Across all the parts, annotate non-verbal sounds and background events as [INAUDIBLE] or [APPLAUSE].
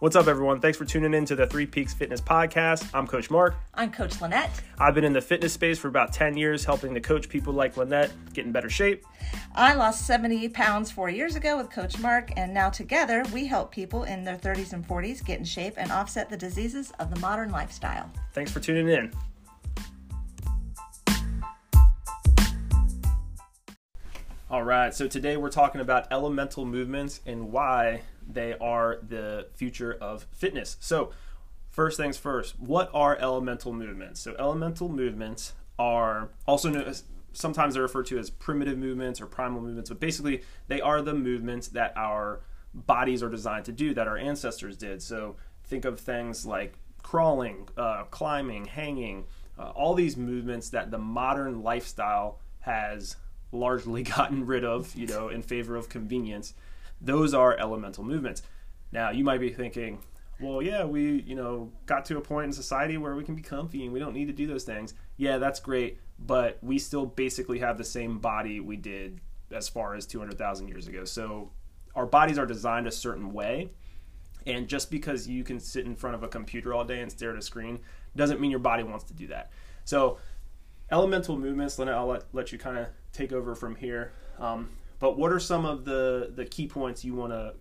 What's up, everyone? Thanks for tuning in to the Three Peaks Fitness Podcast. I'm Coach Mark. I'm Coach Lynette. I've been in the fitness space for about 10 years, helping to coach people like Lynette get in better shape. I lost 70 pounds four years ago with Coach Mark, and now together we help people in their 30s and 40s get in shape and offset the diseases of the modern lifestyle. Thanks for tuning in. All right, so today we're talking about elemental movements and why they are the future of fitness. So, first things first, what are elemental movements? So, elemental movements are also known as sometimes they're referred to as primitive movements or primal movements, but basically they are the movements that our bodies are designed to do that our ancestors did. So, think of things like crawling, uh, climbing, hanging, uh, all these movements that the modern lifestyle has largely [LAUGHS] gotten rid of, you know, in favor of convenience. Those are elemental movements. Now, you might be thinking, well, yeah, we, you know, got to a point in society where we can be comfy and we don't need to do those things. Yeah, that's great, but we still basically have the same body we did as far as 200,000 years ago. So our bodies are designed a certain way. And just because you can sit in front of a computer all day and stare at a screen doesn't mean your body wants to do that. So, elemental movements, Lynette, I'll let, let you kind of take over from here. Um, but what are some of the the key points you want to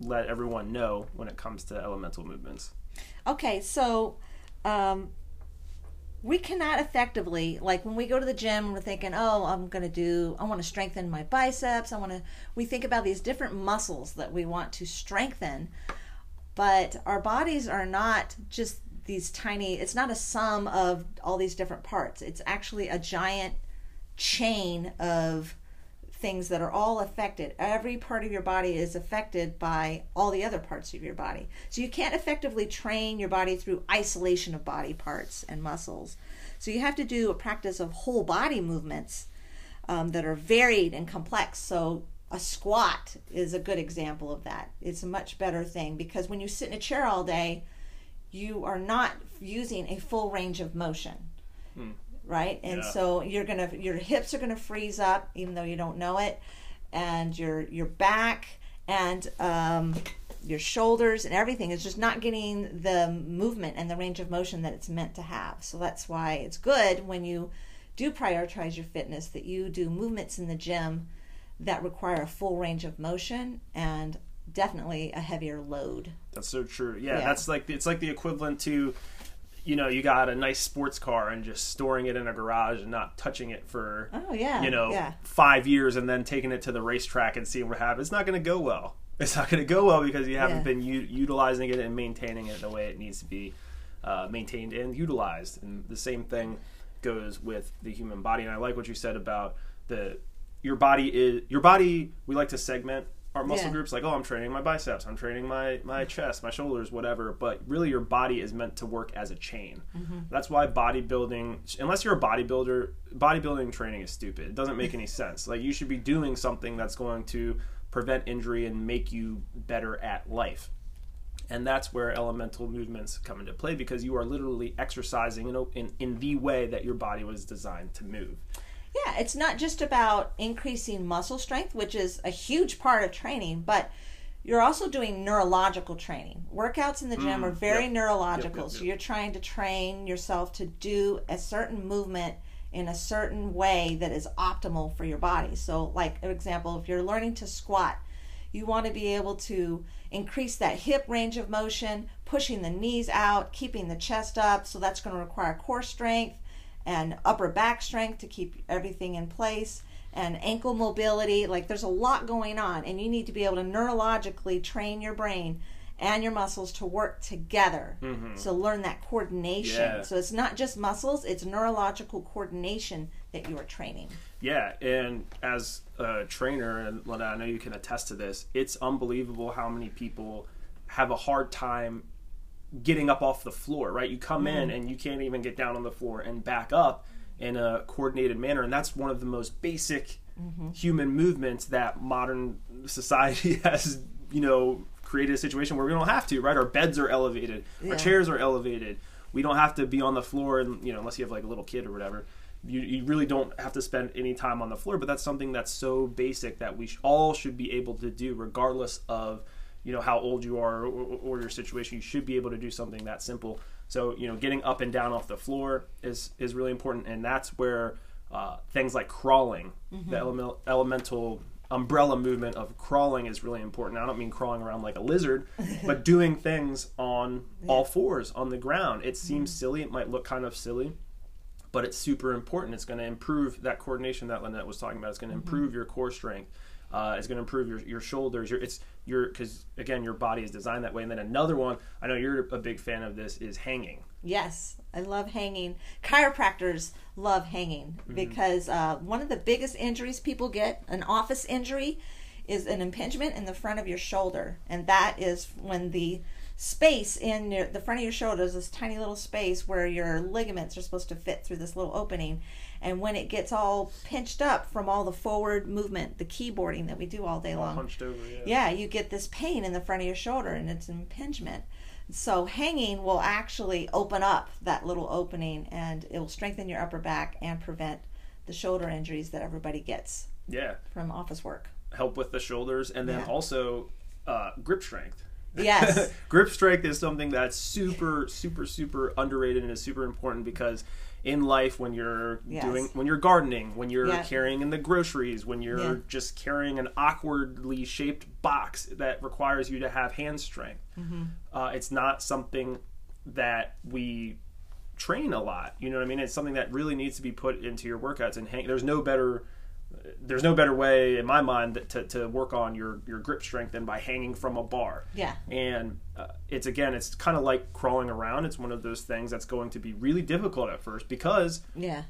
let everyone know when it comes to elemental movements? Okay, so um, we cannot effectively like when we go to the gym we're thinking oh i'm going to do i want to strengthen my biceps i want to we think about these different muscles that we want to strengthen but our bodies are not just these tiny it's not a sum of all these different parts it's actually a giant chain of things that are all affected. Every part of your body is affected by all the other parts of your body. So you can't effectively train your body through isolation of body parts and muscles. So you have to do a practice of whole body movements um, that are varied and complex. So a squat is a good example of that. It's a much better thing because when you sit in a chair all day, you are not using a full range of motion. Right? And yeah. so you're gonna your hips are gonna freeze up even though you don't know it, and your your back and um, your shoulders and everything is just not getting the movement and the range of motion that it's meant to have. So that's why it's good when you do prioritize your fitness that you do movements in the gym that require a full range of motion and definitely a heavier load. That's so true. Yeah, yeah. that's like it's like the equivalent to you know, you got a nice sports car and just storing it in a garage and not touching it for, oh yeah, you know, yeah. five years and then taking it to the racetrack and seeing what happens. It's not going to go well. It's not going to go well because you haven't yeah. been u- utilizing it and maintaining it the way it needs to be uh, maintained and utilized. And the same thing goes with the human body. And I like what you said about the your body is your body. We like to segment our muscle yeah. groups like oh i'm training my biceps i'm training my my chest my shoulders whatever but really your body is meant to work as a chain. Mm-hmm. that's why bodybuilding unless you're a bodybuilder bodybuilding training is stupid. It doesn't make any sense. Like you should be doing something that's going to prevent injury and make you better at life. And that's where elemental movements come into play because you are literally exercising in, in, in the way that your body was designed to move yeah, it's not just about increasing muscle strength, which is a huge part of training, but you're also doing neurological training. Workouts in the gym mm, are very yep. neurological. Yep, yep, so you're trying to train yourself to do a certain movement in a certain way that is optimal for your body. So, like an example, if you're learning to squat, you want to be able to increase that hip range of motion, pushing the knees out, keeping the chest up. So that's going to require core strength and upper back strength to keep everything in place and ankle mobility. Like there's a lot going on, and you need to be able to neurologically train your brain and your muscles to work together. Mm-hmm. So learn that coordination. Yeah. So it's not just muscles, it's neurological coordination that you are training. Yeah, and as a trainer, and I know you can attest to this, it's unbelievable how many people have a hard time getting up off the floor, right? You come mm-hmm. in and you can't even get down on the floor and back up in a coordinated manner. And that's one of the most basic mm-hmm. human movements that modern society [LAUGHS] has, you know, created a situation where we don't have to, right? Our beds are elevated, yeah. our chairs are elevated. We don't have to be on the floor, and you know, unless you have like a little kid or whatever. You, you really don't have to spend any time on the floor, but that's something that's so basic that we sh- all should be able to do, regardless of you know how old you are or, or your situation. You should be able to do something that simple. So you know, getting up and down off the floor is is really important, and that's where uh, things like crawling, mm-hmm. the element, elemental umbrella movement of crawling is really important. I don't mean crawling around like a lizard, [LAUGHS] but doing things on all fours on the ground. It mm-hmm. seems silly. It might look kind of silly, but it's super important. It's going to improve that coordination that Lynette was talking about. It's going to mm-hmm. improve your core strength. Uh, it's going to improve your, your shoulders. Your it's your because again your body is designed that way. And then another one, I know you're a big fan of this, is hanging. Yes, I love hanging. Chiropractors love hanging because uh, one of the biggest injuries people get, an office injury, is an impingement in the front of your shoulder. And that is when the space in your, the front of your shoulder is this tiny little space where your ligaments are supposed to fit through this little opening. And when it gets all pinched up from all the forward movement, the keyboarding that we do all day All long, over. Yeah. yeah, you get this pain in the front of your shoulder and it's an impingement. So hanging will actually open up that little opening and it will strengthen your upper back and prevent the shoulder injuries that everybody gets Yeah. from office work. Help with the shoulders, and then Yeah. also uh, grip strength. Yes. [LAUGHS] grip strength is something that's super super super underrated and is super important because in life when you're Yes. doing when you're gardening when you're Yeah. carrying in the groceries when you're Yeah. just carrying an awkwardly shaped box that requires you to have hand strength Mm-hmm. uh, it's not something that we train a lot you know what i mean it's something that really needs to be put into your workouts and hang, there's no better there's no better way in my mind to, to work on your, your grip strength than by hanging from a bar Yeah. and uh, it's again it's kind of like crawling around it's one of those things that's going to be really difficult at first because Yeah.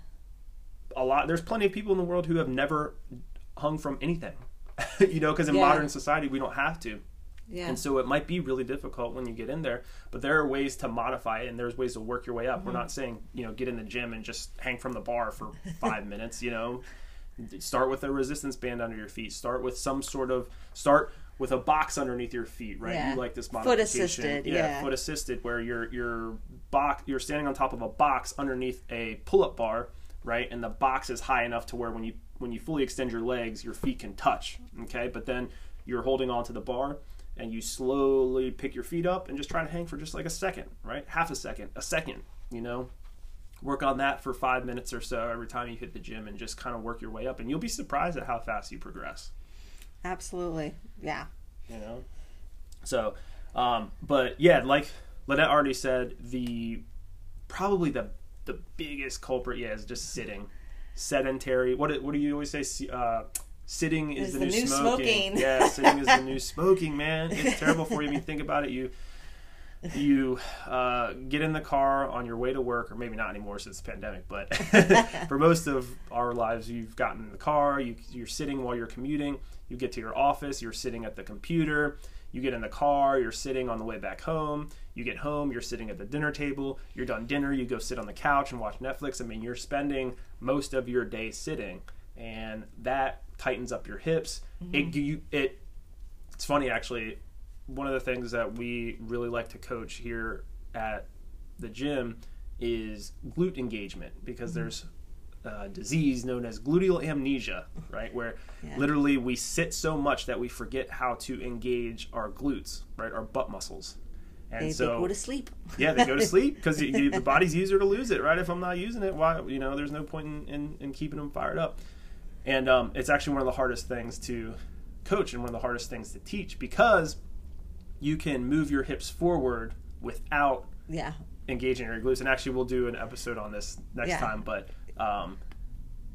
a lot there's plenty of people in the world who have never hung from anything [LAUGHS] you know because in Yeah. modern society we don't have to Yeah. and so it might be really difficult when you get in there but there are ways to modify it and there's ways to work your way up we're Mm-hmm. not saying you know get in the gym and just hang from the bar for [LAUGHS] five minutes you know start with a resistance band under your feet. Start with some sort of start with a box underneath your feet right? Yeah. you like this Foot modification. assisted, yeah. foot assisted where you're you're box you're standing on top of a box underneath a pull-up bar right? And the box is high enough to where when you when you fully extend your legs your feet can touch okay? But then you're holding onto the bar and you slowly pick your feet up and just try to hang for just like a second right? Half a second a second you know work on that for five minutes or so every time you hit the gym and just kind of work your way up and you'll be surprised at how fast you progress Absolutely. Yeah. you know so um, but yeah like lynette already said the probably the the biggest culprit yeah is just sitting sedentary what do- what do you always say uh, sitting is Is the, the new, new smoking. smoking. yeah sitting is the [LAUGHS] new smoking man it's terrible for you I mean think about it you you uh, get in the car on your way to work, or maybe not anymore since the pandemic, but [LAUGHS] [LAUGHS] for most of our lives, you've gotten in the car, you, you're sitting while you're commuting, you get to your office, you're sitting at the computer, you get in the car, you're sitting on the way back home, you get home, you're sitting at the dinner table, you're done dinner, you go sit on the couch and watch Netflix. I mean, you're spending most of your day sitting, and that tightens up your hips. It, you, it, it's funny actually one of the things that we really like to coach here at the gym is glute engagement because there's a disease known as gluteal amnesia, right? Where Yeah. literally we sit so much that we forget how to engage our glutes, right? Our butt muscles. And They, so they go to sleep. yeah, they go to sleep [LAUGHS] because the body's easier to lose it, right? If I'm not using it, why? You know, there's no point in, in, in keeping them fired up. And um, it's actually one of the hardest things to coach and one of the hardest things to teach because you can move your hips forward without Yeah. engaging your glutes. And actually, we'll do an episode on this next Yeah. time. But um,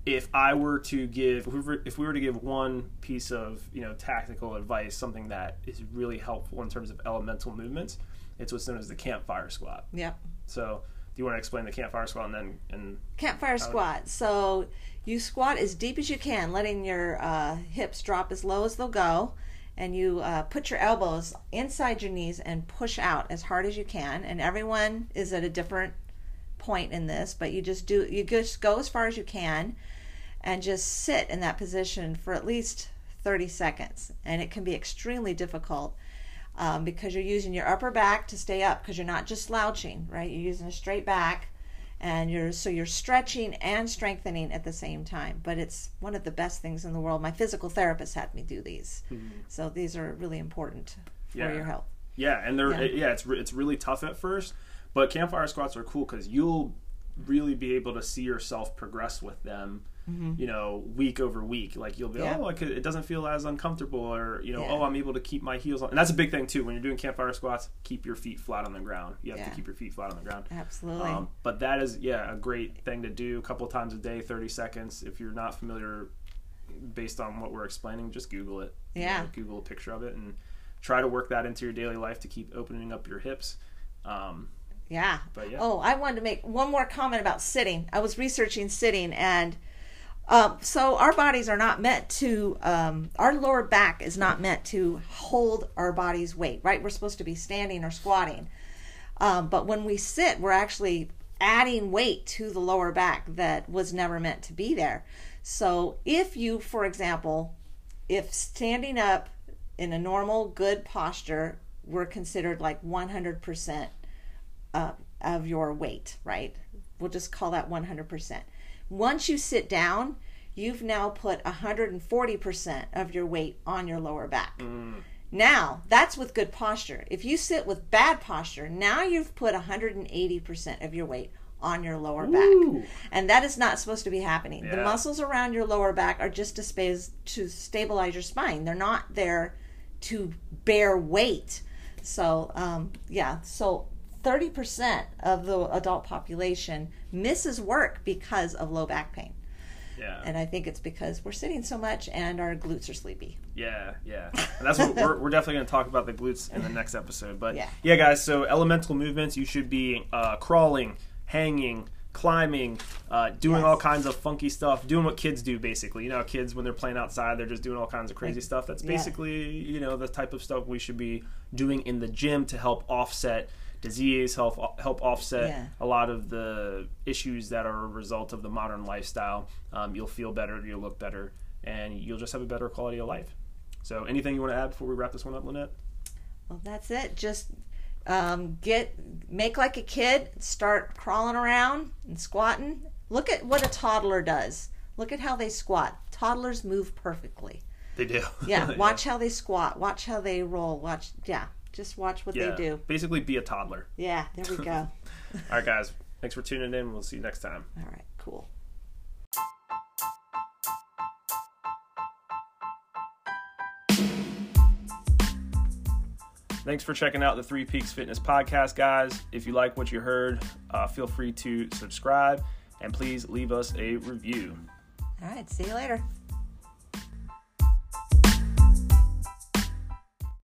if I were to give, if we, were, if we were to give one piece of you know tactical advice, something that is really helpful in terms of elemental movements, it's what's known as the campfire squat. Yep. So, do you want to explain the campfire squat and then and Campfire squat. So you squat as deep as you can, letting your uh, hips drop as low as they'll go, and you uh, put your elbows inside your knees and push out as hard as you can. And everyone is at a different point in this, but you just do you just go as far as you can, and just sit in that position for at least 30 seconds. And it can be extremely difficult. Um, because you're using your upper back to stay up because you're not just slouching right you're using a straight back and you're so you're stretching and strengthening at the same time but it's one of the best things in the world my physical therapist had me do these mm-hmm. so these are really important Yeah. for your health. Yeah, and they're Yeah. yeah, it's re- it's really tough at first, but campfire squats are cool because you'll really be able to see yourself progress with them. You know, week over week, like you'll be, Mm-hmm. Yeah. oh, I could, it doesn't feel as uncomfortable, or you know, Yeah. oh, I'm able to keep my heels on. And that's a big thing too. When you're doing campfire squats, keep your feet flat on the ground. You have Yeah. to keep your feet flat on the ground. Absolutely. Um, but that is, yeah, a great thing to do a couple times a day, 30 seconds. If you're not familiar, based on what we're explaining, just Google it. You Yeah. know, Google a picture of it and try to work that into your daily life to keep opening up your hips. Um, Yeah. But yeah. Oh, I wanted to make one more comment about sitting. I was researching sitting, and um, so our bodies are not meant to. Um, our lower back is not meant to hold our body's weight. Right? We're supposed to be standing or squatting. Um, but when we sit, we're actually adding weight to the lower back that was never meant to be there. So if you, for example, if standing up in a normal, good posture were considered like 100% uh, of your weight, right? We'll just call that 100%. Once you sit down, you've now put 140% of your weight on your lower back. Now, that's with good posture. If you sit with bad posture, now you've put 180% of your weight on your lower Ooh. back. And that is not supposed to be happening. The muscles around your lower back are just to, space, to stabilize your spine. They're not there to bear weight. So, um, yeah, so 30% of the adult population misses work because of low back pain. yeah. And I think it's because we're sitting so much and our glutes are sleepy. Yeah, yeah, and that's what we're, we're definitely going to talk about the glutes in the [LAUGHS] next episode. But Yeah. yeah, guys. So elemental movements, you should be uh, crawling, hanging, climbing, uh, doing Yes. all kinds of funky stuff, doing what kids do. Basically, you know, kids when they're playing outside, they're just doing all kinds of crazy Like- stuff. That's yeah. basically you know the type of stuff we should be doing in the gym to help offset disease, help help offset Yeah. a lot of the issues that are a result of the modern lifestyle. Um, you'll feel better, you'll look better, and you'll just have a better quality of life. So, anything you want to add before we wrap this one up, Lynette? Well, that's it. Just um, get make like a kid, start crawling around and squatting. Look at what a toddler does. Look at how they squat. Toddlers move perfectly. They do. Yeah, [LAUGHS] watch how they squat. Watch how they roll. Watch, yeah, just watch what Yeah. they do. Basically, be a toddler. Yeah, there we go. [LAUGHS] All right, guys. Thanks for tuning in. We'll see you next time. All right, cool. Thanks for checking out the Three Peaks Fitness podcast, guys. If you like what you heard, uh, feel free to subscribe and please leave us a review. All right, see you later.